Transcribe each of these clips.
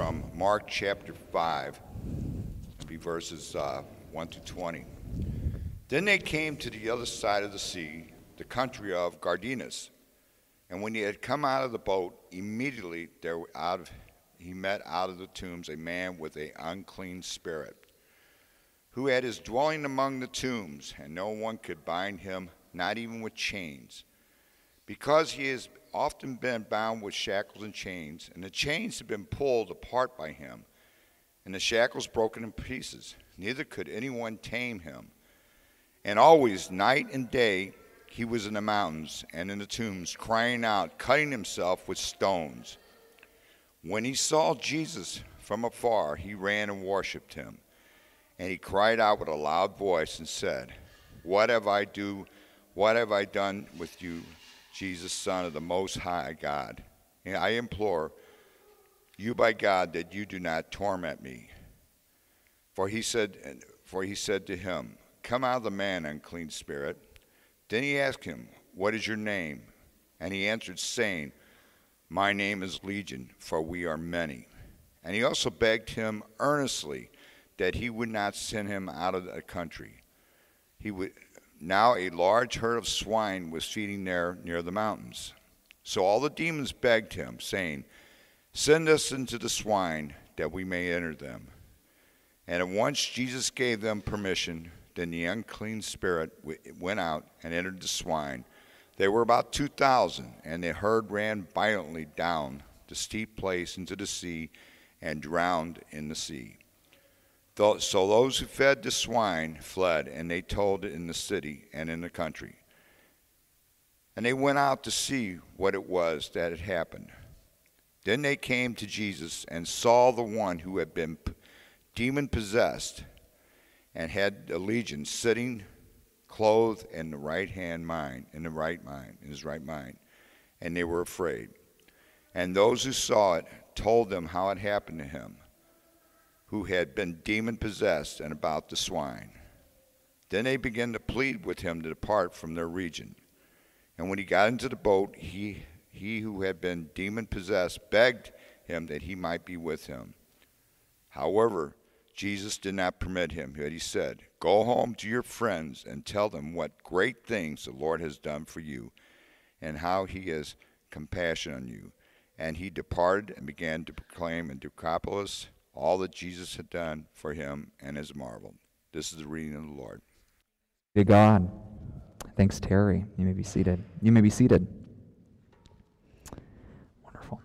from Mark chapter 5, be verses uh, 1 to 20. Then they came to the other side of the sea, the country of Gadarenes. And when he had come out of the boat, immediately there out of, he met out of the tombs a man with an unclean spirit, who had his dwelling among the tombs, and no one could bind him, not even with chains, because he has often been bound with shackles and chains, and the chains had been pulled apart by him, and the shackles broken in pieces. Neither could anyone tame him. And always, night and day, he was in the mountains and in the tombs, crying out, cutting himself with stones. When he saw Jesus from afar, he ran and worshipped him. And he cried out with a loud voice and said, What have I do? What have I done with you, Jesus, Son of the Most High God? And I implore you by God that you do not torment me. For he said, for he said to him, Come out of the man, unclean spirit. Then he asked him, What is your name? And he answered, saying, My name is Legion, for we are many. And he also begged him earnestly that he would not send him out of the country. He would, now a large herd of swine was feeding there near the mountains. So all the demons begged him, saying, Send us into the swine, that we may enter them. And at once Jesus gave them permission. Then the unclean spirit went out and entered the swine. They were about 2,000, and the herd ran violently down the steep place into the sea and drowned in the sea. So those who fed the swine fled, and they told it in the city and in the country. And they went out to see what it was that had happened. Then they came to Jesus and saw the one who had been demon possessed and had a legion sitting clothed in the right hand mind, in the right mind, in his right mind. And they were afraid. And those who saw it told them how it happened to him, who had been demon possessed and about the swine. Then they began to plead with him to depart from their region. And when he got into the boat, he, he who had been demon possessed begged him that he might be with him. However, Jesus did not permit him, but he said, Go home to your friends and tell them what great things the Lord has done for you and how he has compassion on you. And he departed and began to proclaim in Decapolis all that Jesus had done for him and his marvel. This is the reading of the Lord. Good God. Thanks, Terry. You may be seated. You may be seated. Wonderful.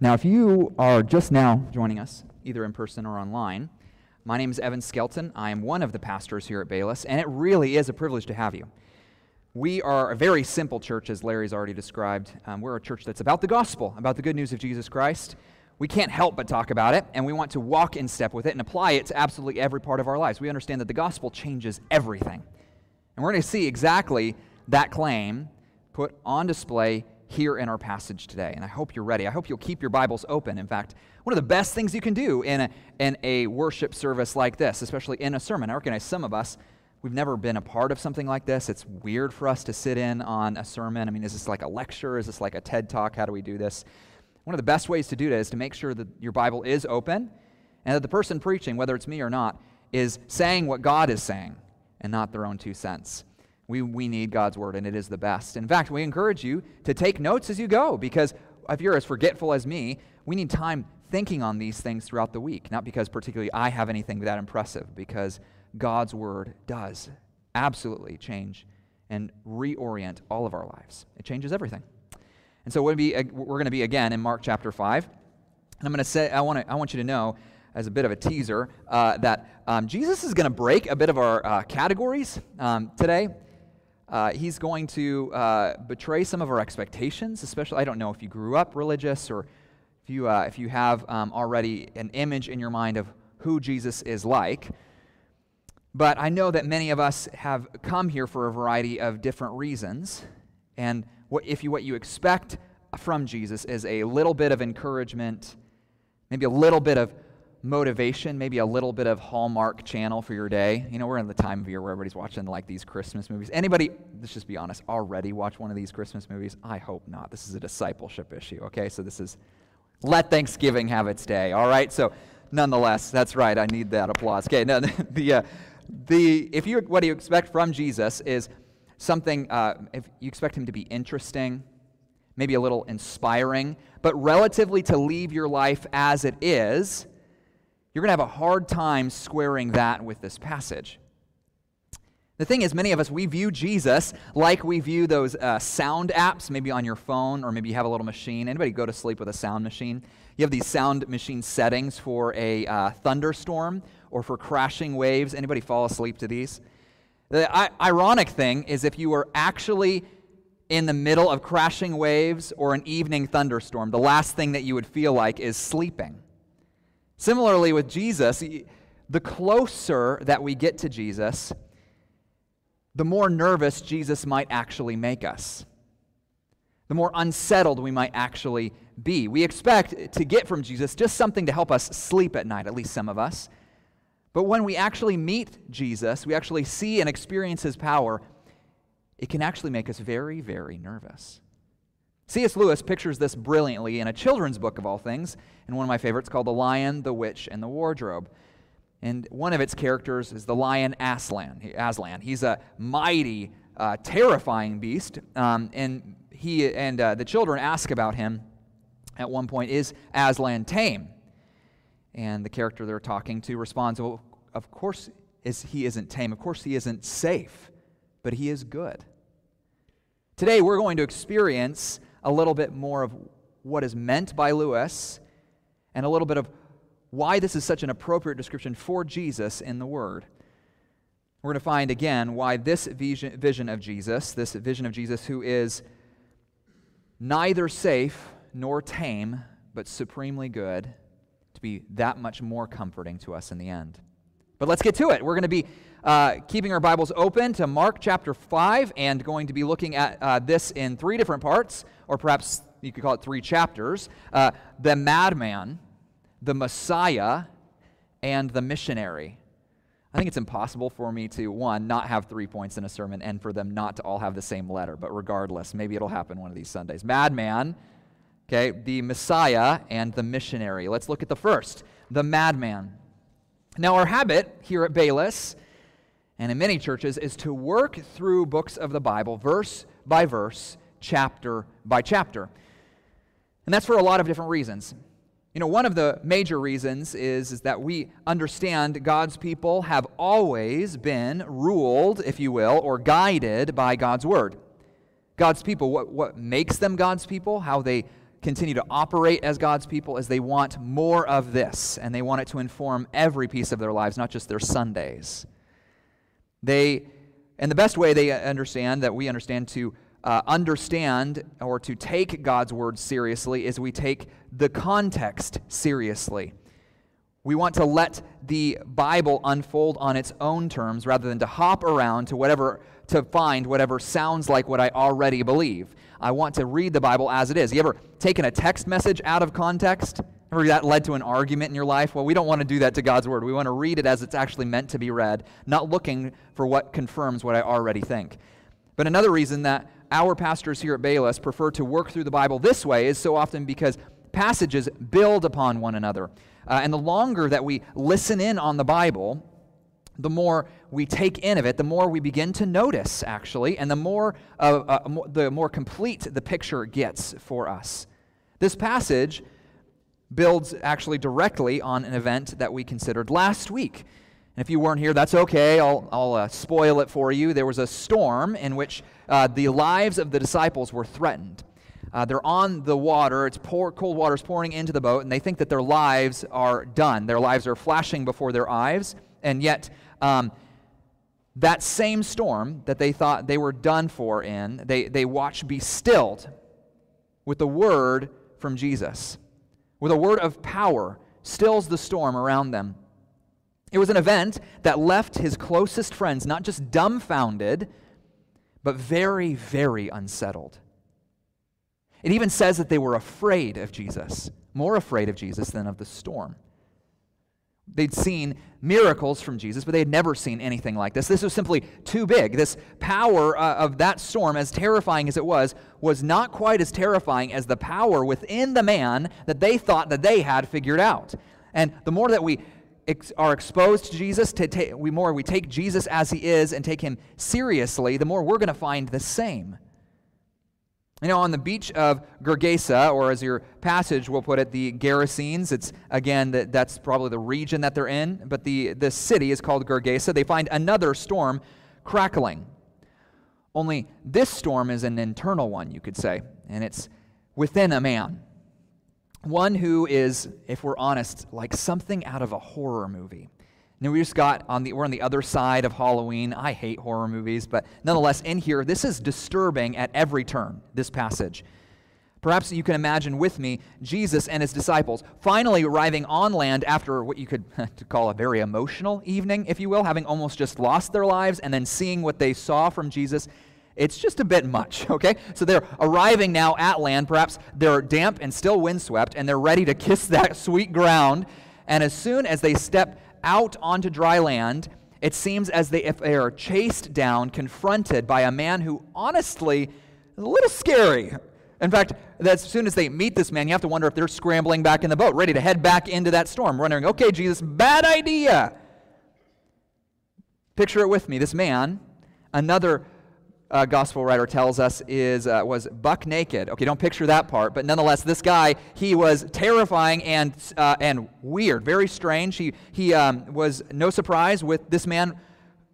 Now, if you are just now joining us, either in person or online, my name is Evan Skelton. I am one of the pastors here at Bayless, and it really is a privilege to have you. We are a very simple church, as Larry's already described. Um, we're a church that's about the gospel, about the good news of Jesus Christ. We can't help but talk about it, and we want to walk in step with it and apply it to absolutely every part of our lives. We understand that the gospel changes everything. And we're going to see exactly that claim put on display here in our passage today. And I hope you're ready. I hope you'll keep your Bibles open. In fact, one of the best things you can do in a, in a worship service like this, especially in a sermon, I recognize some of us, we've never been a part of something like this. It's weird for us to sit in on a sermon. I mean, is this like a lecture? Is this like a TED talk? How do we do this? One of the best ways to do that is to make sure that your Bible is open and that the person preaching, whether it's me or not, is saying what God is saying and not their own two cents. We, we need God's word, and it is the best. In fact, we encourage you to take notes as you go, because if you're as forgetful as me, we need time thinking on these things throughout the week. Not because particularly I have anything that impressive, because God's word does absolutely change and reorient all of our lives. It changes everything. And so we're going to be again in Mark chapter 5. And I'm going to say, I want, to, I want you to know, as a bit of a teaser, uh, that um, Jesus is going to break a bit of our uh, categories um, today. Uh, he's going to uh, betray some of our expectations, especially, I don't know if you grew up religious or if you, uh, if you have um, already an image in your mind of who Jesus is like. But I know that many of us have come here for a variety of different reasons. And what, if you, what you expect from Jesus is a little bit of encouragement, maybe a little bit of motivation, maybe a little bit of Hallmark channel for your day. You know, we're in the time of year where everybody's watching like these Christmas movies. Anybody, let's just be honest, already watch one of these Christmas movies? I hope not. This is a discipleship issue, okay? So this is let Thanksgiving have its day, all right? So nonetheless, that's right. I need that applause. Okay, no, the, uh, the, if you, what do you expect from Jesus is something, uh, if you expect him to be interesting, maybe a little inspiring, but relatively to leave your life as it is, you're going to have a hard time squaring that with this passage. The thing is, many of us, we view Jesus like we view those uh, sound apps, maybe on your phone, or maybe you have a little machine. Anybody go to sleep with a sound machine? You have these sound machine settings for a uh, thunderstorm or for crashing waves. Anybody fall asleep to these? The I- ironic thing is if you were actually in the middle of crashing waves or an evening thunderstorm, the last thing that you would feel like is sleeping. Similarly, with Jesus, the closer that we get to Jesus, the more nervous Jesus might actually make us. The more unsettled we might actually be. We expect to get from Jesus just something to help us sleep at night, at least some of us. But when we actually meet Jesus, we actually see and experience his power, it can actually make us very, very nervous. C.S. Lewis pictures this brilliantly in a children's book of all things, and one of my favorites called The Lion, the Witch, and the Wardrobe. And one of its characters is the lion Aslan. Aslan. He's a mighty, uh, terrifying beast, um, and he and uh, the children ask about him at one point, "Is Aslan tame?" And the character they're talking to responds, "Well, of course is he isn't tame. Of course he isn't safe, but he is good." Today we're going to experience a little bit more of what is meant by Lewis and a little bit of why this is such an appropriate description for Jesus in the Word. We're going to find again why this vision, vision of Jesus, this vision of Jesus who is neither safe nor tame, but supremely good, to be that much more comforting to us in the end. But let's get to it. We're going to be uh, keeping our Bibles open to Mark chapter 5 and going to be looking at uh, this in three different parts, or perhaps you could call it three chapters uh, the madman, the Messiah, and the missionary. I think it's impossible for me to, one, not have three points in a sermon and for them not to all have the same letter, but regardless, maybe it'll happen one of these Sundays. Madman, okay, the Messiah, and the missionary. Let's look at the first, the madman. Now, our habit here at Bayless and in many churches is to work through books of the Bible, verse by verse, chapter by chapter. And that's for a lot of different reasons. You know, one of the major reasons is, is that we understand God's people have always been ruled, if you will, or guided by God's Word. God's people, what, what makes them God's people, how they continue to operate as God's people, is they want more of this, and they want it to inform every piece of their lives, not just their Sundays. They, and the best way they understand, that we understand to uh, understand or to take God's word seriously is we take the context seriously. We want to let the Bible unfold on its own terms rather than to hop around to whatever to find whatever sounds like what I already believe. I want to read the Bible as it is. You ever taken a text message out of context? Ever that led to an argument in your life? Well, we don't want to do that to God's Word. We want to read it as it's actually meant to be read, not looking for what confirms what I already think. But another reason that our pastors here at Bayless prefer to work through the Bible this way is so often because passages build upon one another. Uh, and the longer that we listen in on the Bible, the more we take in of it, the more we begin to notice, actually, and the more, uh, uh, the more complete the picture gets for us. This passage builds actually directly on an event that we considered last week. And if you weren't here, that's okay. I'll, I'll uh, spoil it for you. There was a storm in which uh, the lives of the disciples were threatened. Uh, they're on the water, it's pour, cold water is pouring into the boat, and they think that their lives are done. Their lives are flashing before their eyes, and yet um, that same storm that they thought they were done for in, they, they watch be stilled with the word from Jesus with a word of power, stills the storm around them. It was an event that left his closest friends not just dumbfounded, but very, very unsettled. It even says that they were afraid of Jesus, more afraid of Jesus than of the storm. They'd seen miracles from Jesus, but they had never seen anything like this. This was simply too big. This power uh, of that storm, as terrifying as it was, was not quite as terrifying as the power within the man that they thought that they had figured out. And the more that we ex- are exposed to Jesus, to ta- we more we take Jesus as he is and take him seriously, the more we're going to find the same. You know, on the beach of Gergesa, or as your passage will put it, the Gerasenes, it's again, that, that's probably the region that they're in, but the, the city is called Gergesa. They find another storm crackling. Only this storm is an internal one, you could say, and it's within a man. One who is, if we're honest, like something out of a horror movie. We just got on the we're on the other side of Halloween. I hate horror movies, but nonetheless, in here, this is disturbing at every turn, this passage. Perhaps you can imagine with me Jesus and his disciples finally arriving on land after what you could call a very emotional evening, if you will, having almost just lost their lives and then seeing what they saw from Jesus. It's just a bit much, okay? So they're arriving now at land. Perhaps they're damp and still windswept, and they're ready to kiss that sweet ground. And as soon as they step out onto dry land, it seems as if they are chased down, confronted by a man who honestly is a little scary. In fact, as soon as they meet this man, you have to wonder if they're scrambling back in the boat, ready to head back into that storm, wondering, okay, Jesus, bad idea. Picture it with me. This man, another uh, gospel writer tells us is uh, was buck naked. Okay, don't picture that part, but nonetheless, this guy he was terrifying and uh, and weird, very strange. He he um, was no surprise with this man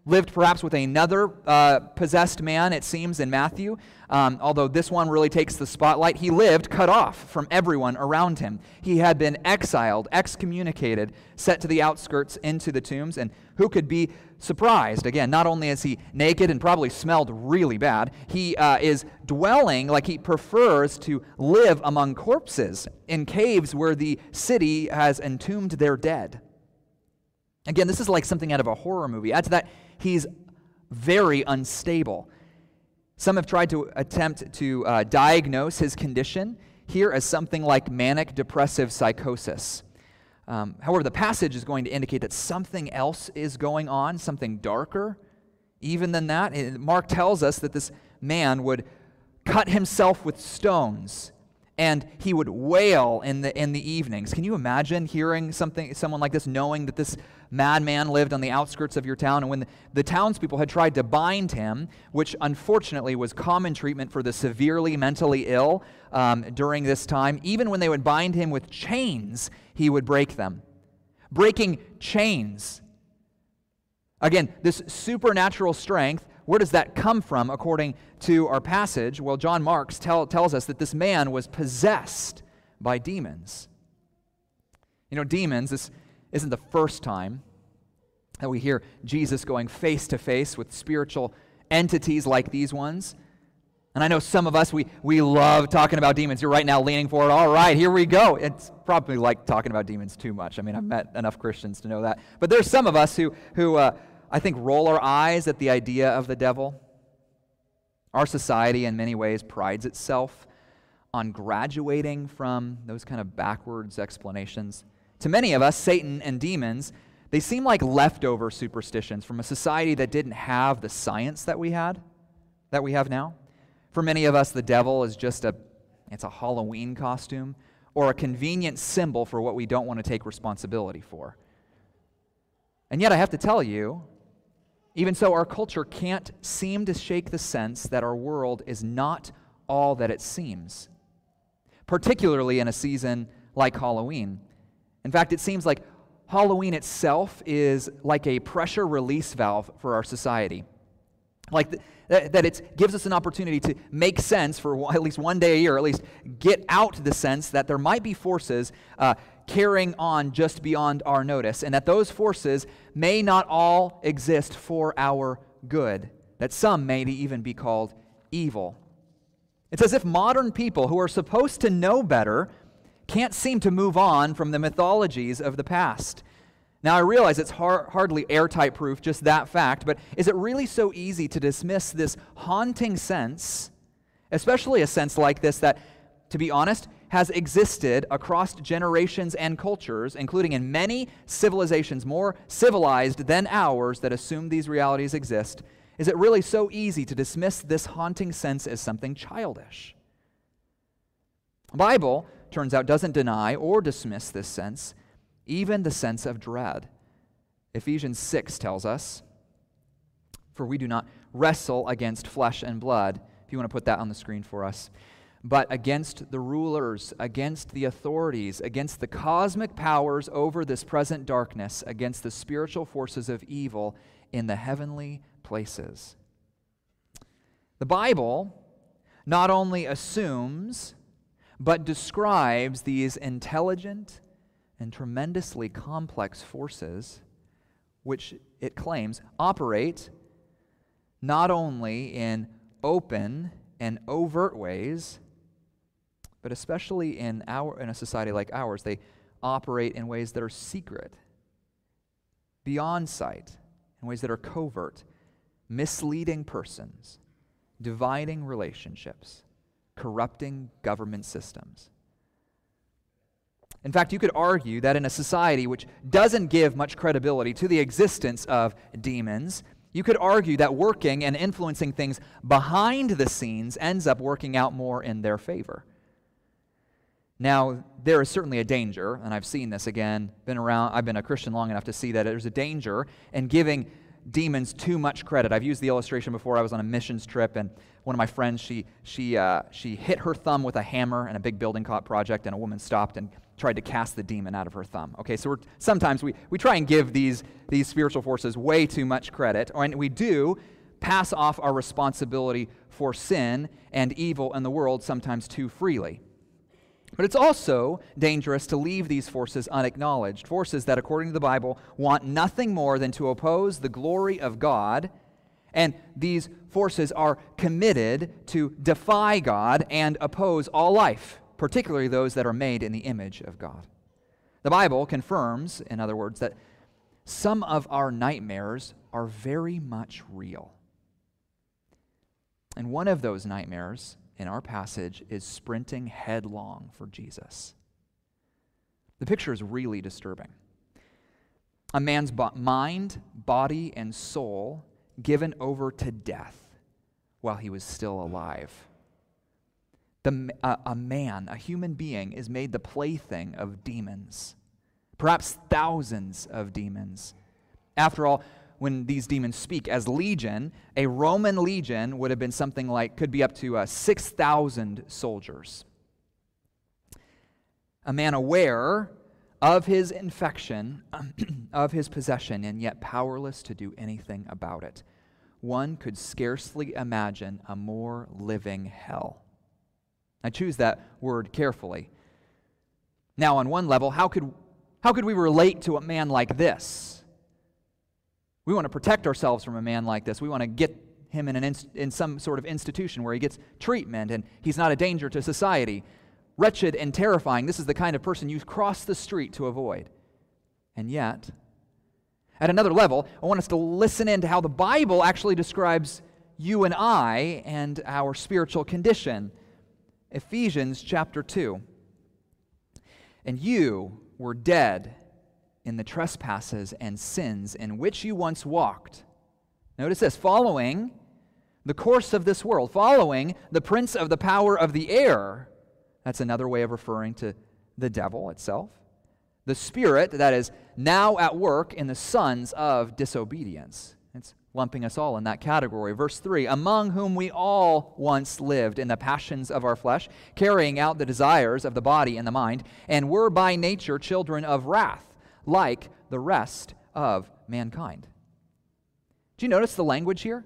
lived perhaps with another uh, possessed man, it seems, in Matthew. Um, although this one really takes the spotlight, he lived cut off from everyone around him. He had been exiled, excommunicated, set to the outskirts into the tombs. And who could be surprised? Again, not only is he naked and probably smelled really bad, he uh, is dwelling like he prefers to live among corpses in caves where the city has entombed their dead. Again, this is like something out of a horror movie. Add to that, he's very unstable. Some have tried to attempt to uh, diagnose his condition here as something like manic depressive psychosis. Um, however, the passage is going to indicate that something else is going on, something darker even than that. Mark tells us that this man would cut himself with stones and he would wail in the, in the evenings. Can you imagine hearing something, someone like this, knowing that this madman lived on the outskirts of your town? And when the, the townspeople had tried to bind him, which unfortunately was common treatment for the severely mentally ill um, during this time, even when they would bind him with chains, he would break them. Breaking chains. Again, this supernatural strength where does that come from according to our passage? Well, John Marks tell, tells us that this man was possessed by demons. You know, demons, this isn't the first time that we hear Jesus going face to face with spiritual entities like these ones. And I know some of us, we, we love talking about demons. You're right now leaning forward. All right, here we go. It's probably like talking about demons too much. I mean, I've met enough Christians to know that. But there's some of us who, who uh, I think, roll our eyes at the idea of the devil. Our society, in many ways, prides itself on graduating from those kind of backwards explanations. To many of us, Satan and demons, they seem like leftover superstitions from a society that didn't have the science that we had, that we have now. For many of us, the devil is just a it's a Halloween costume or a convenient symbol for what we don't want to take responsibility for. And yet I have to tell you, even so, our culture can't seem to shake the sense that our world is not all that it seems, particularly in a season like Halloween. In fact, it seems like Halloween itself is like a pressure release valve for our society. Like th- that it gives us an opportunity to make sense for at least one day a year, at least get out the sense that there might be forces uh, carrying on just beyond our notice, and that those forces may not all exist for our good, that some may even be called evil. It's as if modern people who are supposed to know better can't seem to move on from the mythologies of the past. Now, I realize it's har- hardly airtight proof, just that fact, but is it really so easy to dismiss this haunting sense, especially a sense like this that, to be honest, has existed across generations and cultures, including in many civilizations more civilized than ours that assume these realities exist, is it really so easy to dismiss this haunting sense as something childish? The Bible, turns out, doesn't deny or dismiss this sense, even the sense of dread. Ephesians 6 tells us, For we do not wrestle against flesh and blood. If you want to put that on the screen for us but against the rulers, against the authorities, against the cosmic powers over this present darkness, against the spiritual forces of evil in the heavenly places. The Bible not only assumes, but describes these intelligent and tremendously complex forces, which it claims operate not only in open and overt ways but especially in, our, in a society like ours, they operate in ways that are secret, beyond sight, in ways that are covert, misleading persons, dividing relationships, corrupting government systems. In fact, you could argue that in a society which doesn't give much credibility to the existence of demons, you could argue that working and influencing things behind the scenes ends up working out more in their favor. Now, there is certainly a danger, and I've seen this again, been around, I've been a Christian long enough to see that there's a danger in giving demons too much credit. I've used the illustration before. I was on a missions trip, and one of my friends, she, she, uh, she hit her thumb with a hammer in a big building project, and a woman stopped and tried to cast the demon out of her thumb. Okay, so sometimes we, we try and give these, these spiritual forces way too much credit, and we do pass off our responsibility for sin and evil in the world sometimes too freely. But it's also dangerous to leave these forces unacknowledged, forces that, according to the Bible, want nothing more than to oppose the glory of God. And these forces are committed to defy God and oppose all life, particularly those that are made in the image of God. The Bible confirms, in other words, that some of our nightmares are very much real. And one of those nightmares in our passage is sprinting headlong for Jesus. The picture is really disturbing. A man's bo- mind, body, and soul given over to death while he was still alive. The, uh, a man, a human being, is made the plaything of demons, perhaps thousands of demons. After all, when these demons speak as legion, a Roman legion would have been something like, could be up to uh, 6,000 soldiers. A man aware of his infection, of his possession, and yet powerless to do anything about it. One could scarcely imagine a more living hell. I choose that word carefully. Now, on one level, how could, how could we relate to a man like this? We want to protect ourselves from a man like this. We want to get him in, an inst- in some sort of institution where he gets treatment and he's not a danger to society. Wretched and terrifying. This is the kind of person you cross the street to avoid. And yet, at another level, I want us to listen in to how the Bible actually describes you and I and our spiritual condition. Ephesians chapter 2. And you were dead in the trespasses and sins in which you once walked. Notice this following the course of this world, following the prince of the power of the air. That's another way of referring to the devil itself. The spirit that is now at work in the sons of disobedience. It's lumping us all in that category. Verse 3 Among whom we all once lived in the passions of our flesh, carrying out the desires of the body and the mind, and were by nature children of wrath like the rest of mankind. Do you notice the language here?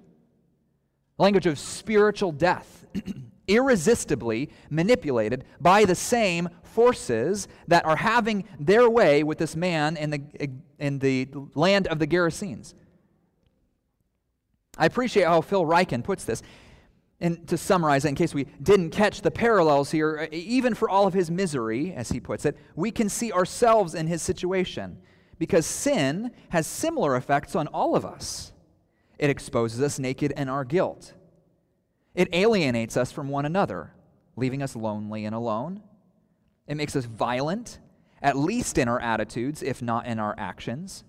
Language of spiritual death, irresistibly manipulated by the same forces that are having their way with this man in the, in the land of the Gerasenes. I appreciate how Phil Ryken puts this. And to summarize in case we didn't catch the parallels here, uh, even for all of his misery, as he puts it, we can see ourselves in his situation because sin has similar effects on all of us. It exposes us naked in our guilt, it alienates us from one another, leaving us lonely and alone. It makes us violent, at least in our attitudes, if not in our actions.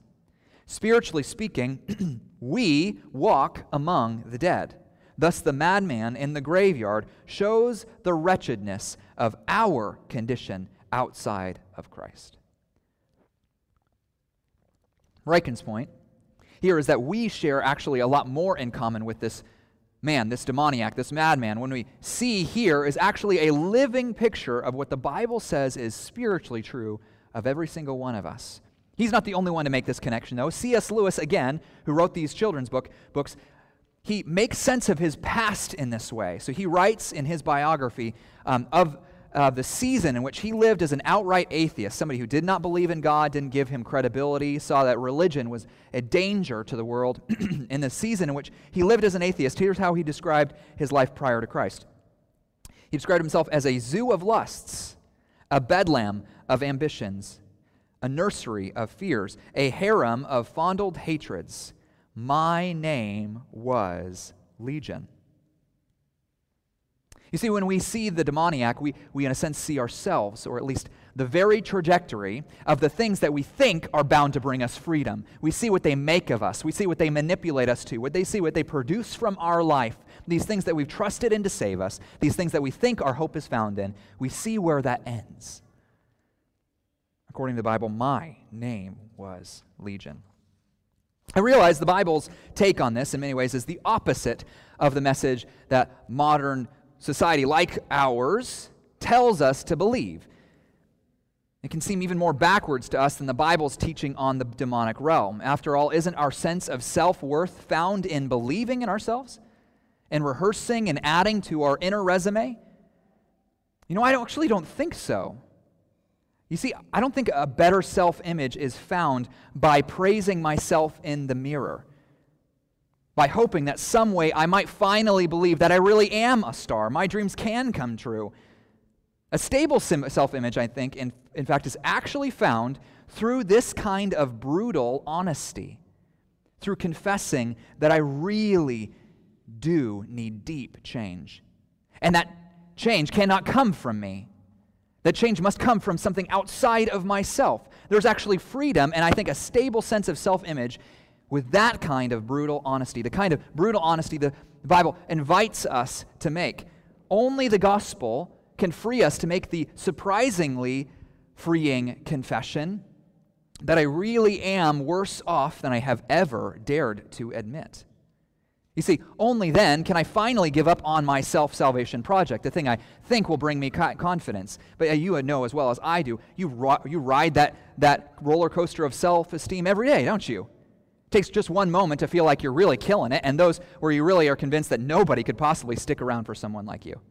Spiritually speaking, we walk among the dead. Thus, the madman in the graveyard shows the wretchedness of our condition outside of Christ. Ryken's point here is that we share actually a lot more in common with this man, this demoniac, this madman. When we see here is actually a living picture of what the Bible says is spiritually true of every single one of us. He's not the only one to make this connection, though. C.S. Lewis, again, who wrote these children's book, books, he makes sense of his past in this way. So he writes in his biography um, of uh, the season in which he lived as an outright atheist, somebody who did not believe in God, didn't give him credibility, saw that religion was a danger to the world. in the season in which he lived as an atheist, here's how he described his life prior to Christ. He described himself as a zoo of lusts, a bedlam of ambitions, a nursery of fears, a harem of fondled hatreds. My name was Legion. You see, when we see the demoniac, we, we in a sense see ourselves, or at least the very trajectory of the things that we think are bound to bring us freedom. We see what they make of us. We see what they manipulate us to. What they see, what they produce from our life. These things that we've trusted in to save us. These things that we think our hope is found in. We see where that ends. According to the Bible, my name was Legion. I realize the Bible's take on this in many ways is the opposite of the message that modern society like ours tells us to believe. It can seem even more backwards to us than the Bible's teaching on the demonic realm. After all, isn't our sense of self worth found in believing in ourselves and rehearsing and adding to our inner resume? You know, I actually don't think so. You see, I don't think a better self image is found by praising myself in the mirror by hoping that some way I might finally believe that I really am a star. My dreams can come true. A stable self image, I think, in, in fact, is actually found through this kind of brutal honesty, through confessing that I really do need deep change. And that change cannot come from me. That change must come from something outside of myself. There's actually freedom, and I think a stable sense of self image with that kind of brutal honesty, the kind of brutal honesty the Bible invites us to make. Only the gospel can free us to make the surprisingly freeing confession that I really am worse off than I have ever dared to admit. You see, only then can I finally give up on my self salvation project, the thing I think will bring me confidence. But you know as well as I do, you, ro- you ride that, that roller coaster of self esteem every day, don't you? It takes just one moment to feel like you're really killing it, and those where you really are convinced that nobody could possibly stick around for someone like you.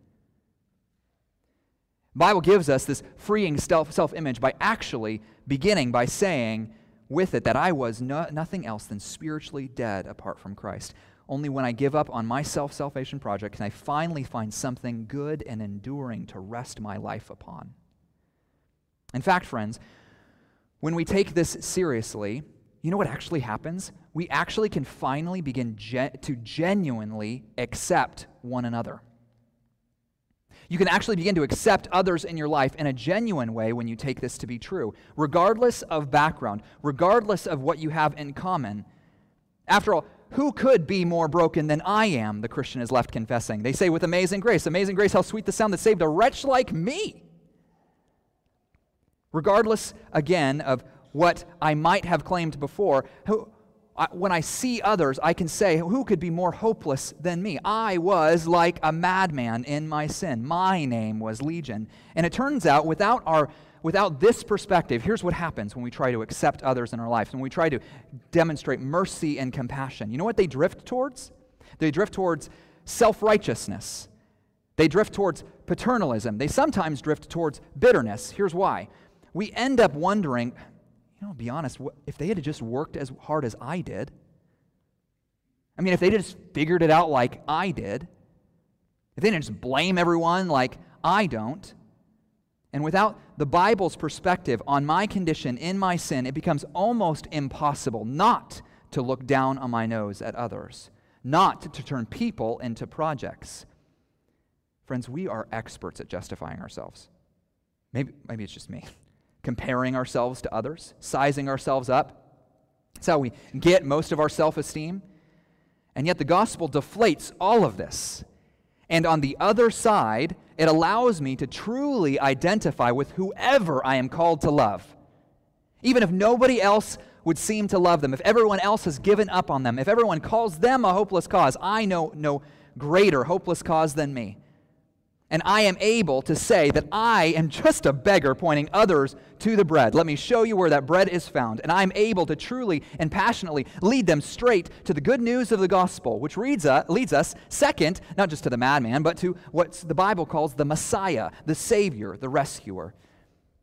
Bible gives us this freeing self image by actually beginning by saying with it that I was no, nothing else than spiritually dead apart from Christ. Only when I give up on my self salvation project can I finally find something good and enduring to rest my life upon. In fact, friends, when we take this seriously, you know what actually happens? We actually can finally begin to genuinely accept one another. You can actually begin to accept others in your life in a genuine way when you take this to be true, regardless of background, regardless of what you have in common. After all, who could be more broken than I am? The Christian is left confessing. They say, with amazing grace, amazing grace, how sweet the sound that saved a wretch like me. Regardless, again, of what I might have claimed before. Who, I, when I see others, I can say, Who could be more hopeless than me? I was like a madman in my sin. My name was Legion. And it turns out, without, our, without this perspective, here's what happens when we try to accept others in our life, when we try to demonstrate mercy and compassion. You know what they drift towards? They drift towards self righteousness. They drift towards paternalism. They sometimes drift towards bitterness. Here's why. We end up wondering you know, be honest, if they had just worked as hard as I did, I mean, if they just figured it out like I did, if they didn't just blame everyone like I don't, and without the Bible's perspective on my condition in my sin, it becomes almost impossible not to look down on my nose at others, not to turn people into projects. Friends, we are experts at justifying ourselves. Maybe, maybe it's just me. Comparing ourselves to others, sizing ourselves up. That's how we get most of our self esteem. And yet the gospel deflates all of this. And on the other side, it allows me to truly identify with whoever I am called to love. Even if nobody else would seem to love them, if everyone else has given up on them, if everyone calls them a hopeless cause, I know no greater hopeless cause than me and I am able to say that I am just a beggar pointing others to the bread. Let me show you where that bread is found. And I'm able to truly and passionately lead them straight to the good news of the gospel, which reads, uh, leads us, second, not just to the madman, but to what the Bible calls the Messiah, the Savior, the rescuer.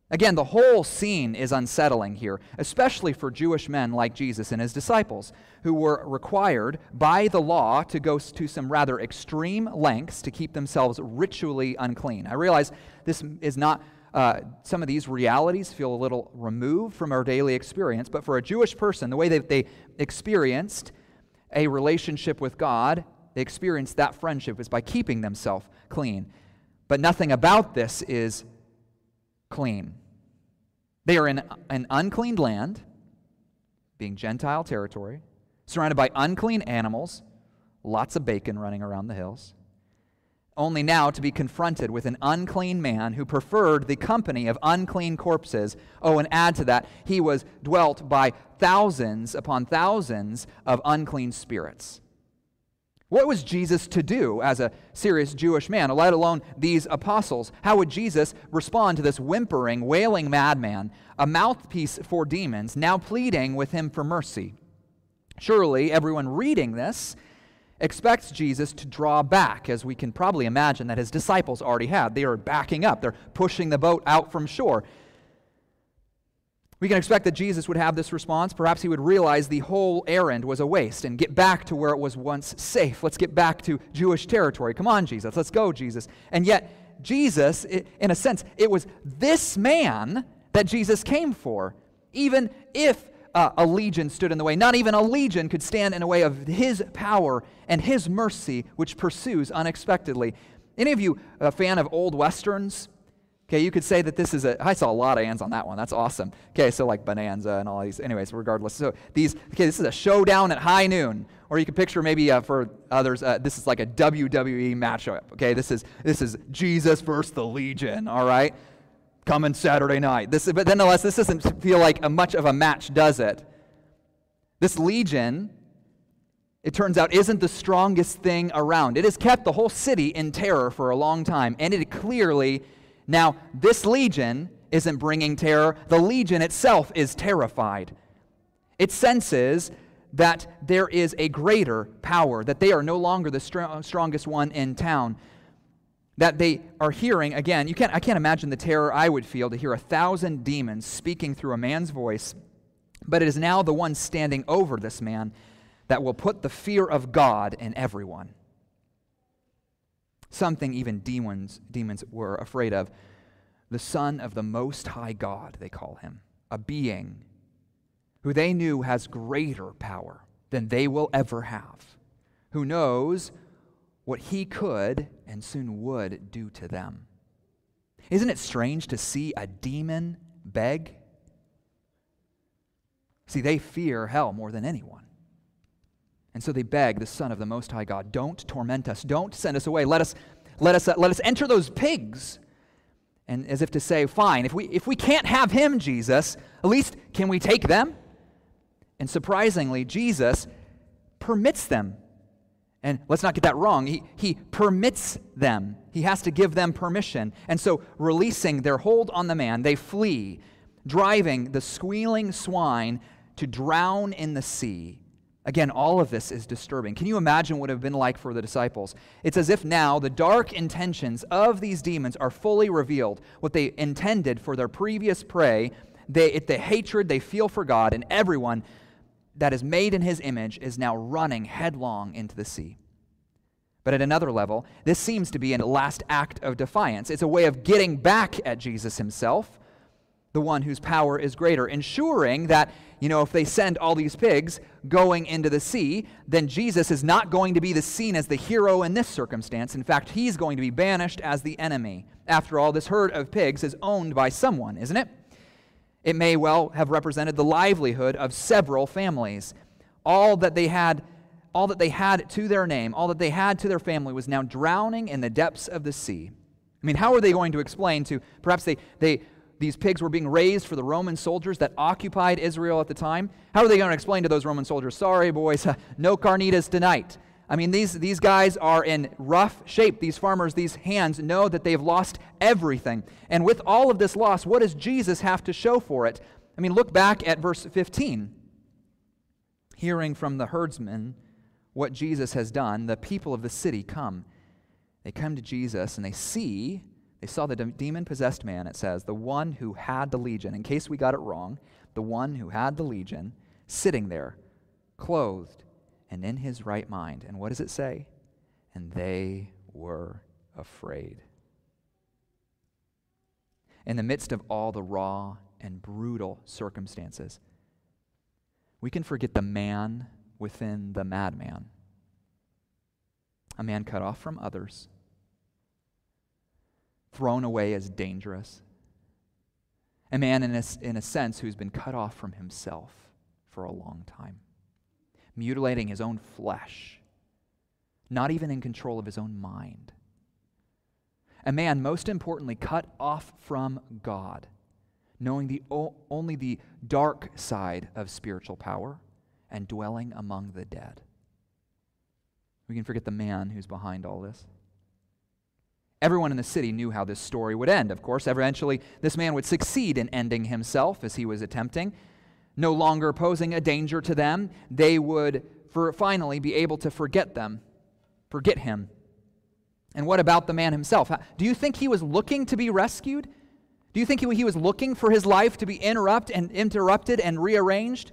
Again, the whole scene is unsettling here, especially for Jewish men like Jesus and his disciples, who were required by the law to go to some rather extreme lengths to keep themselves ritually unclean. I realize this is not, uh, some of these realities feel a little removed from our daily experience, but for a Jewish person, the way that they experienced a relationship with God, they experienced that friendship is by keeping themselves clean. But nothing about this is clean. They are in an unclean land, being Gentile territory, surrounded by unclean animals, lots of bacon running around the hills, only now to be confronted with an unclean man who preferred the company of unclean corpses. Oh, and add to that, he was dwelt by thousands upon thousands of unclean spirits. What was Jesus to do as a serious Jewish man, let alone these apostles? How would Jesus respond to this whimpering, wailing madman, a mouthpiece for demons, now pleading with him for mercy? Surely everyone reading this expects Jesus to draw back, as we can probably imagine that his disciples already had. They are backing up, they're pushing the boat out from shore. We can expect that Jesus would have this response. Perhaps he would realize the whole errand was a waste and get back to where it was once safe. Let's get back to Jewish territory. Come on, Jesus. Let's go, Jesus. And yet, Jesus, in a sense, it was this man that Jesus came for. Even if uh, a legion stood in the way, not even a legion could stand in the way of his power and his mercy, which pursues unexpectedly. Any of you a fan of old westerns? Okay, you could say that this is a, I saw a lot of hands on that one. That's awesome. Okay, so like Bonanza and all these. Anyways, regardless. So these, okay, this is a showdown at high noon. Or you could picture maybe uh, for others, uh, this is like a WWE matchup. Okay, this is, this is Jesus versus the Legion, all right? Coming Saturday night. This, but nonetheless, this doesn't feel like a much of a match, does it? This Legion, it turns out, isn't the strongest thing around. It has kept the whole city in terror for a long time, and it clearly now, this legion isn't bringing terror, the legion itself is terrified. It senses that there is a greater power, that they are no longer the str- strongest one in town. That they are hearing, again, you can't, I can't imagine the terror I would feel to hear a thousand demons speaking through a man's voice, but it is now the one standing over this man that will put the fear of God in everyone something even demons, demons were afraid of. The Son of the Most High God, they call him, a being who they knew has greater power than they will ever have, who knows what he could and soon would do to them. Isn't it strange to see a demon beg? See, they fear hell more than anyone. And so they beg the Son of the Most High God, don't torment us, don't send us away. Let us, let us, let us enter those pigs. And as if to say, fine, if we, if we can't have him, Jesus, at least can we take them? And surprisingly, Jesus permits them. And let's not get that wrong. He, he permits them. He has to give them permission. And so, releasing their hold on the man, they flee, driving the squealing swine to drown in the sea. Again, all of this is disturbing. Can you imagine what it would have been like for the disciples? It's as if now the dark intentions of these demons are fully revealed. What they intended for their previous prey, they, the hatred they feel for God and everyone that is made in his image is now running headlong into the sea. But at another level, this seems to be a last act of defiance. It's a way of getting back at Jesus himself the one whose power is greater, ensuring that, you know, if they send all these pigs going into the sea, then Jesus is not going to be the seen as the hero in this circumstance. In fact, he's going to be banished as the enemy. After all, this herd of pigs is owned by someone, isn't it? It may well have represented the livelihood of several families. All that they had all that they had to their name, all that they had to their family was now drowning in the depths of the sea. I mean, how are they going to explain to perhaps they, they these pigs were being raised for the Roman soldiers that occupied Israel at the time? How are they going to explain to those Roman soldiers, sorry, boys, no carnitas tonight? I mean, these, these guys are in rough shape. These farmers, these hands know that they've lost everything. And with all of this loss, what does Jesus have to show for it? I mean, look back at verse 15. Hearing from the herdsmen what Jesus has done, the people of the city come. They come to Jesus and they see, they saw the demon possessed man, it says, the one who had the legion. In case we got it wrong, the one who had the legion sitting there, clothed and in his right mind. And what does it say? And they were afraid. In the midst of all the raw and brutal circumstances, we can forget the man within the madman. A man cut off from others, thrown away as dangerous. A man, in a, in a sense, who's been cut off from himself for a long time, mutilating his own flesh, not even in control of his own mind. A man, most importantly, cut off from God, knowing the, only the dark side of spiritual power and dwelling among the dead. We can forget the man who's behind all this. Everyone in the city knew how this story would end. Of course, eventually, this man would succeed in ending himself as he was attempting. No longer posing a danger to them, they would for finally be able to forget them, forget him. And what about the man himself? Do you think he was looking to be rescued? Do you think he was looking for his life to be interrupted and interrupted and rearranged?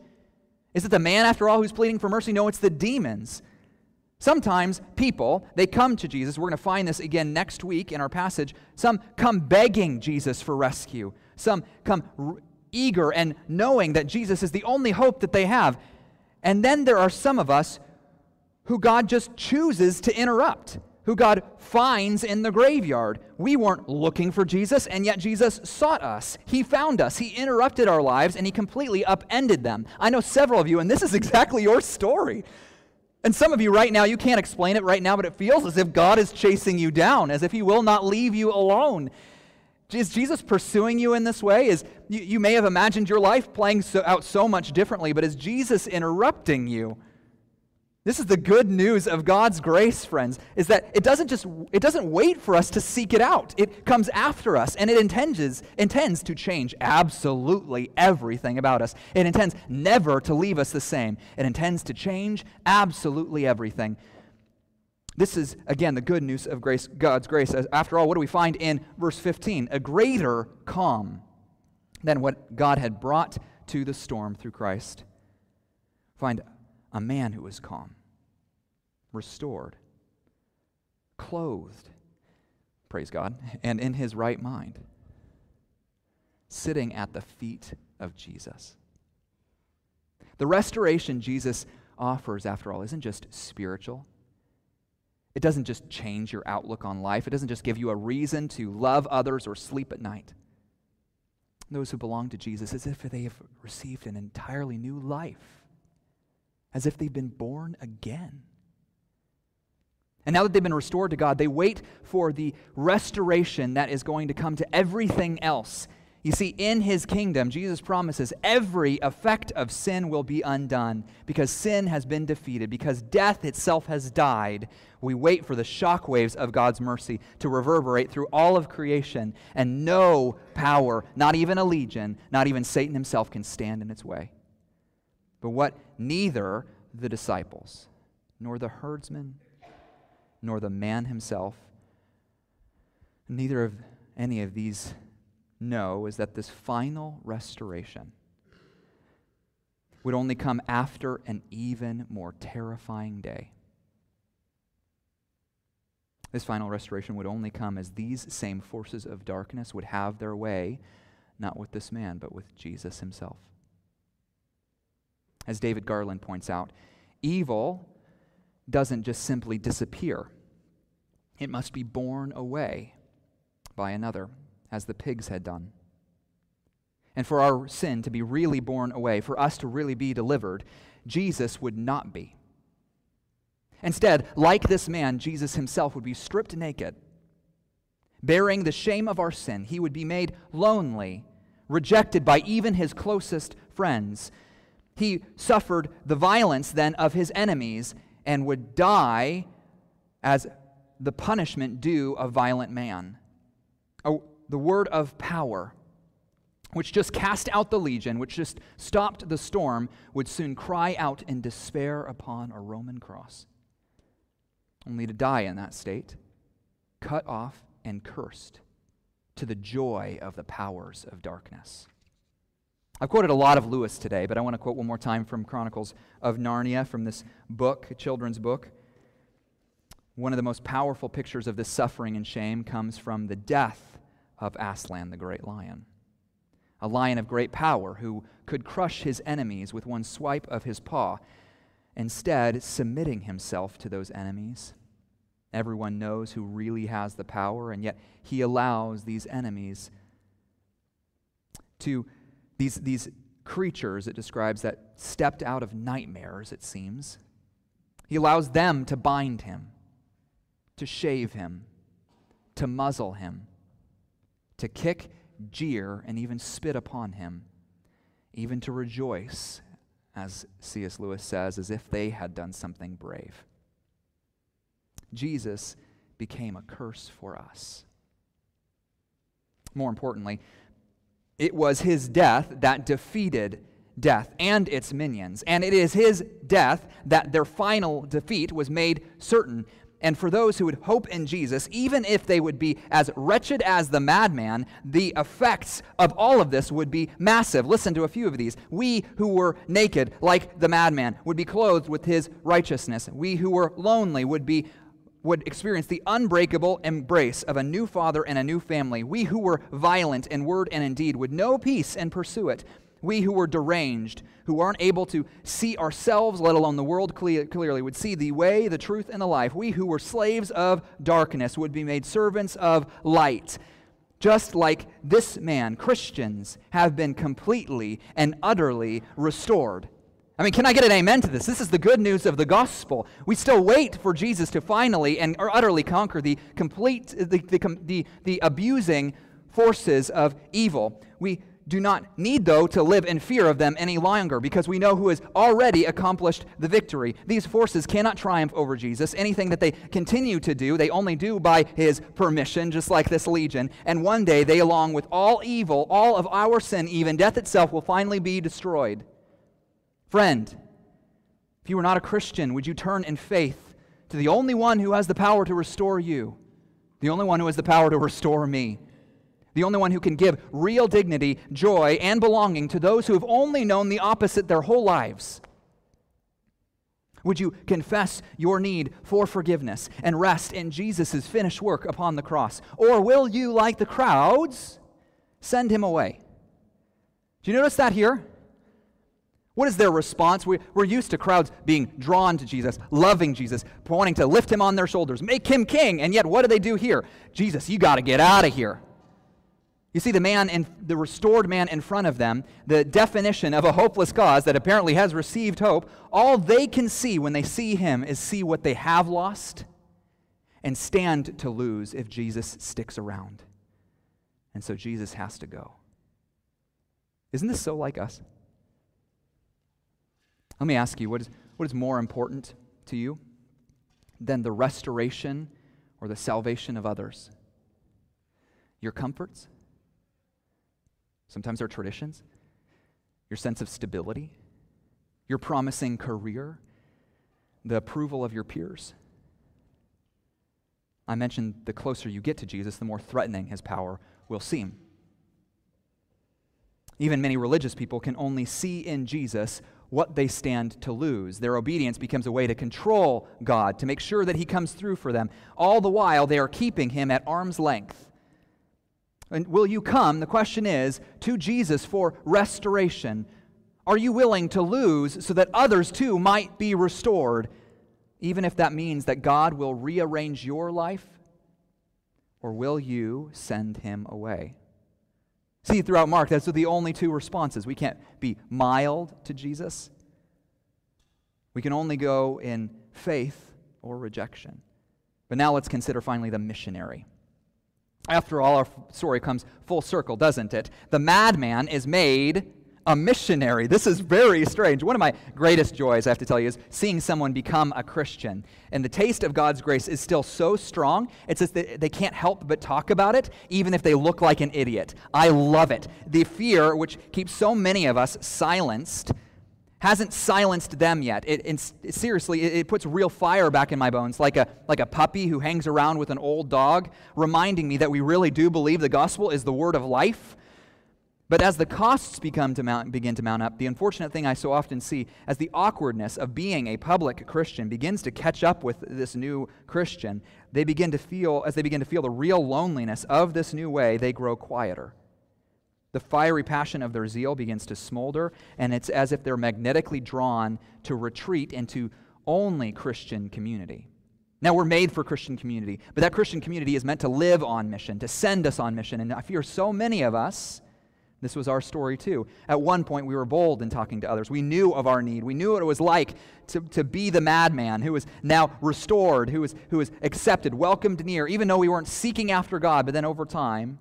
Is it the man, after all, who's pleading for mercy? No, it's the demons. Sometimes people, they come to Jesus. We're going to find this again next week in our passage. Some come begging Jesus for rescue. Some come r- eager and knowing that Jesus is the only hope that they have. And then there are some of us who God just chooses to interrupt who God finds in the graveyard. We weren't looking for Jesus, and yet Jesus sought us. He found us. He interrupted our lives, and He completely upended them. I know several of you, and this is exactly your story. And some of you right now, you can't explain it right now, but it feels as if God is chasing you down, as if He will not leave you alone. Is Jesus pursuing you in this way? Is you, you may have imagined your life playing so, out so much differently, but is Jesus interrupting you? This is the good news of God's grace, friends, is that it doesn't just it doesn't wait for us to seek it out. It comes after us and it intends intends to change absolutely everything about us. It intends never to leave us the same. It intends to change absolutely everything. This is again the good news of grace God's grace. After all, what do we find in verse 15? A greater calm than what God had brought to the storm through Christ. Find a man who was calm, restored, clothed, praise God, and in his right mind, sitting at the feet of Jesus. The restoration Jesus offers, after all, isn't just spiritual. It doesn't just change your outlook on life. It doesn't just give you a reason to love others or sleep at night. Those who belong to Jesus, as if they have received an entirely new life as if they've been born again. And now that they've been restored to God, they wait for the restoration that is going to come to everything else. You see, in his kingdom, Jesus promises every effect of sin will be undone because sin has been defeated, because death itself has died. We wait for the shock waves of God's mercy to reverberate through all of creation, and no power, not even a legion, not even Satan himself, can stand in its way. But what neither the disciples, nor the herdsman, nor the man himself, neither of any of these know is that this final restoration would only come after an even more terrifying day. This final restoration would only come as these same forces of darkness would have their way not with this man, but with Jesus himself. As David Garland points out, evil doesn't just simply disappear, it must be borne away by another, as the pigs had done. And for our sin to be really borne away, for us to really be delivered, Jesus would not be. Instead, like this man, Jesus himself would be stripped naked. Bearing the shame of our sin, he would be made lonely, rejected by even his closest friends. He suffered the violence then of his enemies and would die as the punishment due a violent man. Oh, the word of power, which just cast out the legion, which just stopped the storm, would soon cry out in despair upon a Roman cross, only to die in that state, cut off and cursed to the joy of the powers of darkness. I've quoted a lot of Lewis today, but I want to quote one more time from Chronicles of Narnia from this book, a children's book. One of the most powerful pictures of this suffering and shame comes from the death of Aslan, the great lion. A lion of great power who could crush his enemies with one swipe of his paw, instead, submitting himself to those enemies. Everyone knows who really has the power, and yet he allows these enemies to these, these creatures it describes that stepped out of nightmares, it seems. He allows them to bind him, to shave him, to muzzle him, to kick, jeer, and even spit upon him, even to rejoice, as C.S. Lewis says, as if they had done something brave. Jesus became a curse for us. More importantly, it was his death that defeated death and its minions. And it is his death that their final defeat was made certain. And for those who would hope in Jesus, even if they would be as wretched as the madman, the effects of all of this would be massive. Listen to a few of these. We who were naked, like the madman, would be clothed with his righteousness. We who were lonely would be would experience the unbreakable embrace of a new father and a new family. We who were violent in word and in deed would know peace and pursue it. We who were deranged, who aren't able to see ourselves, let alone the world clearly, would see the way, the truth, and the life. We who were slaves of darkness would be made servants of light. Just like this man, Christians have been completely and utterly restored. I mean, can I get an amen to this? This is the good news of the gospel. We still wait for Jesus to finally and utterly conquer the complete, the, the, the, the abusing forces of evil. We do not need, though, to live in fear of them any longer because we know who has already accomplished the victory. These forces cannot triumph over Jesus. Anything that they continue to do, they only do by his permission, just like this legion. And one day, they, along with all evil, all of our sin, even death itself, will finally be destroyed. Friend, if you were not a Christian, would you turn in faith to the only one who has the power to restore you, the only one who has the power to restore me, the only one who can give real dignity, joy, and belonging to those who have only known the opposite their whole lives? Would you confess your need for forgiveness and rest in Jesus' finished work upon the cross? Or will you, like the crowds, send him away? Do you notice that here? What is their response? We, are used to crowds being drawn to Jesus, loving Jesus, wanting to lift him on their shoulders, make him king. And yet, what do they do here? Jesus, you got to get out of here. You see, the man, in, the restored man in front of them, the definition of a hopeless cause that apparently has received hope, all they can see when they see him is see what they have lost and stand to lose if Jesus sticks around. And so Jesus has to go. Isn't this so like us? Let me ask you what is, what is more important to you than the restoration or the salvation of others? Your comforts? Sometimes our traditions? Your sense of stability? Your promising career? The approval of your peers? I mentioned the closer you get to Jesus, the more threatening his power will seem. Even many religious people can only see in Jesus what they stand to lose. Their obedience becomes a way to control God, to make sure that He comes through for them. All the while, they are keeping Him at arm's length. And will you come, the question is, to Jesus for restoration? Are you willing to lose so that others too might be restored, even if that means that God will rearrange your life? Or will you send him away? See, throughout Mark, that's the only two responses. We can't be mild to Jesus. We can only go in faith or rejection. But now let's consider finally the missionary. After all, our story comes full circle, doesn't it? The madman is made a missionary. This is very strange. One of my greatest joys, I have to tell you, is seeing someone become a Christian. And the taste of God's grace is still so strong, it's just that they can't help but talk about it, even if they look like an idiot. I love it. The fear, which keeps so many of us silenced, hasn't silenced them yet. It, it seriously, it, it, puts real fire back in my bones, like a, like a puppy who hangs around with an old dog, reminding me that we really do believe the gospel is the word of life. But as the costs become to mount, begin to mount up, the unfortunate thing I so often see as the awkwardness of being a public Christian begins to catch up with this new Christian, they begin to feel, as they begin to feel the real loneliness of this new way, they grow quieter. The fiery passion of their zeal begins to smolder, and it's as if they're magnetically drawn to retreat into only Christian community. Now, we're made for Christian community, but that Christian community is meant to live on mission, to send us on mission. And I fear so many of us, this was our story too. At one point, we were bold in talking to others. We knew of our need. We knew what it was like to, to be the madman who was now restored, who was, who was accepted, welcomed near, even though we weren't seeking after God. But then over time,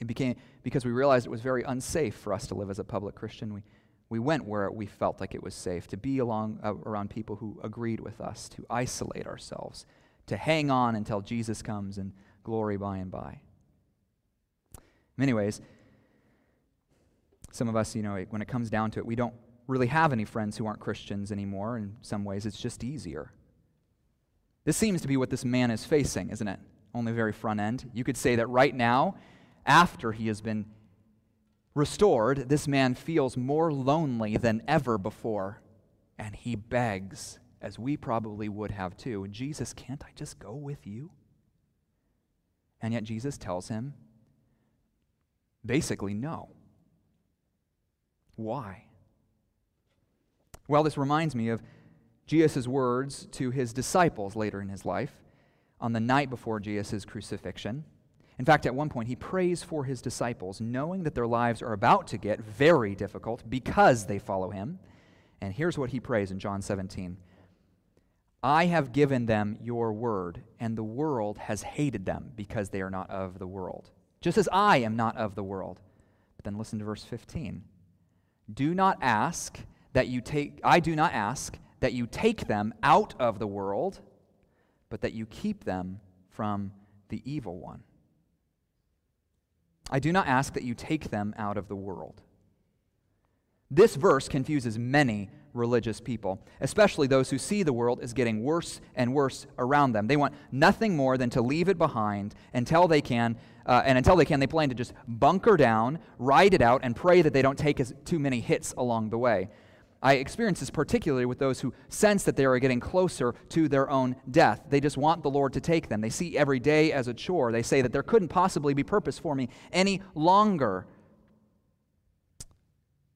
it became because we realized it was very unsafe for us to live as a public Christian. We, we went where we felt like it was safe to be along, uh, around people who agreed with us, to isolate ourselves, to hang on until Jesus comes and glory by and by. In many ways, some of us, you know, when it comes down to it, we don't really have any friends who aren't Christians anymore. In some ways, it's just easier. This seems to be what this man is facing, isn't it? On the very front end. You could say that right now, after he has been restored, this man feels more lonely than ever before. And he begs, as we probably would have too, Jesus, can't I just go with you? And yet Jesus tells him basically no. Why? Well, this reminds me of Jesus' words to his disciples later in his life on the night before Jesus' crucifixion. In fact, at one point, he prays for his disciples, knowing that their lives are about to get very difficult because they follow him. And here's what he prays in John 17 I have given them your word, and the world has hated them because they are not of the world, just as I am not of the world. But then listen to verse 15. Do not ask that you take, I do not ask that you take them out of the world, but that you keep them from the evil one. I do not ask that you take them out of the world. This verse confuses many religious people, especially those who see the world as getting worse and worse around them. They want nothing more than to leave it behind until they can, uh, and until they can, they plan to just bunker down, ride it out, and pray that they don't take as, too many hits along the way. I experience this particularly with those who sense that they are getting closer to their own death. They just want the Lord to take them. They see every day as a chore. They say that there couldn't possibly be purpose for me any longer.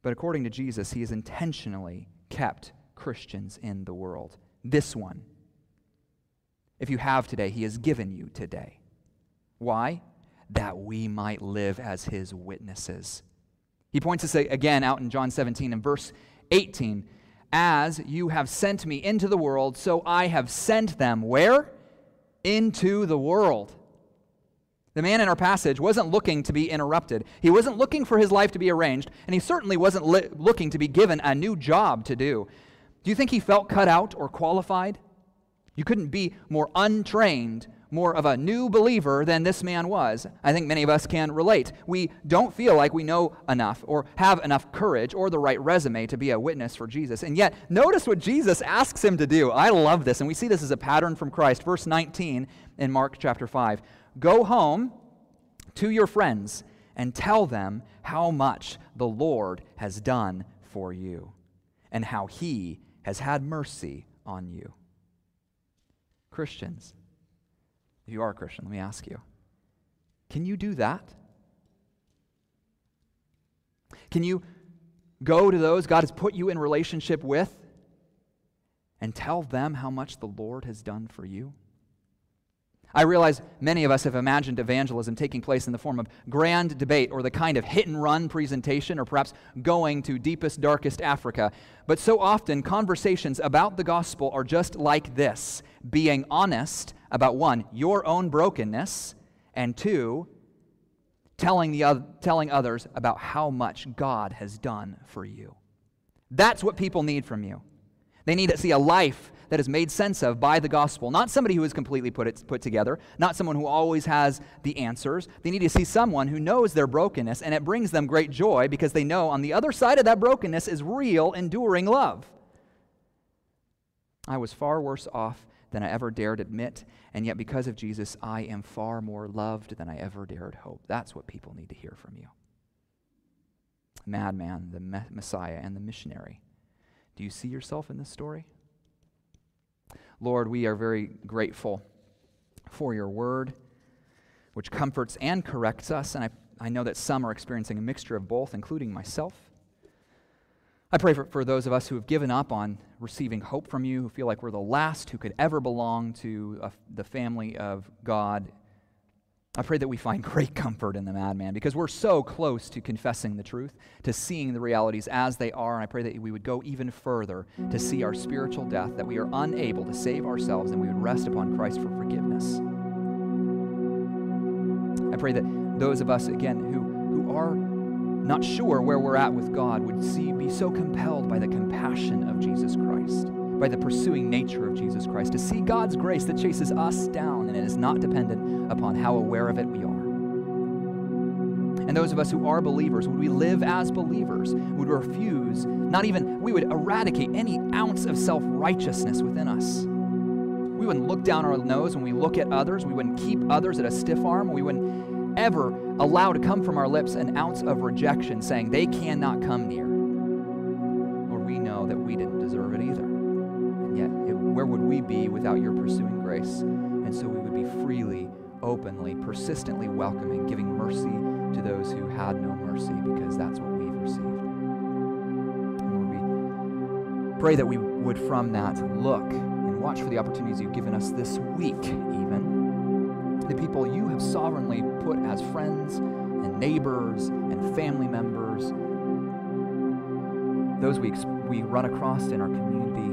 But according to Jesus, He has intentionally kept Christians in the world. This one, if you have today, He has given you today. Why? That we might live as His witnesses. He points us again out in John 17 and verse 18. As you have sent me into the world, so I have sent them where? Into the world. The man in our passage wasn't looking to be interrupted. He wasn't looking for his life to be arranged, and he certainly wasn't li- looking to be given a new job to do. Do you think he felt cut out or qualified? You couldn't be more untrained more of a new believer than this man was. I think many of us can relate. We don't feel like we know enough or have enough courage or the right resume to be a witness for Jesus. And yet, notice what Jesus asks him to do. I love this, and we see this as a pattern from Christ. Verse 19 in Mark chapter 5 Go home to your friends and tell them how much the Lord has done for you and how he has had mercy on you. Christians, if you are a Christian, let me ask you Can you do that? Can you go to those God has put you in relationship with and tell them how much the Lord has done for you? I realize many of us have imagined evangelism taking place in the form of grand debate or the kind of hit and run presentation or perhaps going to deepest, darkest Africa. But so often, conversations about the gospel are just like this being honest about one, your own brokenness, and two, telling, the, telling others about how much God has done for you. That's what people need from you. They need to see a life that is made sense of by the gospel. Not somebody who is completely put, it, put together, not someone who always has the answers. They need to see someone who knows their brokenness, and it brings them great joy because they know on the other side of that brokenness is real, enduring love. I was far worse off than I ever dared admit, and yet because of Jesus, I am far more loved than I ever dared hope. That's what people need to hear from you. Madman, the Messiah, and the missionary. Do you see yourself in this story? Lord, we are very grateful for your word, which comforts and corrects us. And I, I know that some are experiencing a mixture of both, including myself. I pray for, for those of us who have given up on receiving hope from you, who feel like we're the last who could ever belong to a, the family of God I pray that we find great comfort in the madman because we're so close to confessing the truth, to seeing the realities as they are. And I pray that we would go even further to see our spiritual death, that we are unable to save ourselves, and we would rest upon Christ for forgiveness. I pray that those of us, again, who, who are not sure where we're at with God would see, be so compelled by the compassion of Jesus Christ by the pursuing nature of Jesus Christ, to see God's grace that chases us down and it is not dependent upon how aware of it we are. And those of us who are believers, would we live as believers? Would refuse, not even, we would eradicate any ounce of self righteousness within us. We wouldn't look down our nose when we look at others. We wouldn't keep others at a stiff arm. We wouldn't ever allow to come from our lips an ounce of rejection saying they cannot come near. Lord, we know that we didn't deserve it either And yet it, where would we be without your pursuing grace? And so we would be freely, openly, persistently welcoming, giving mercy to those who had no mercy because that's what we've received. And Lord, we pray that we would from that look and watch for the opportunities you've given us this week, even. The people you have sovereignly put as friends and neighbors and family members. Those weeks we run across in our community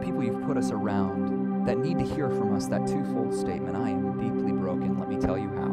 the people you've put us around that need to hear from us that twofold statement I am deeply broken, let me tell you how.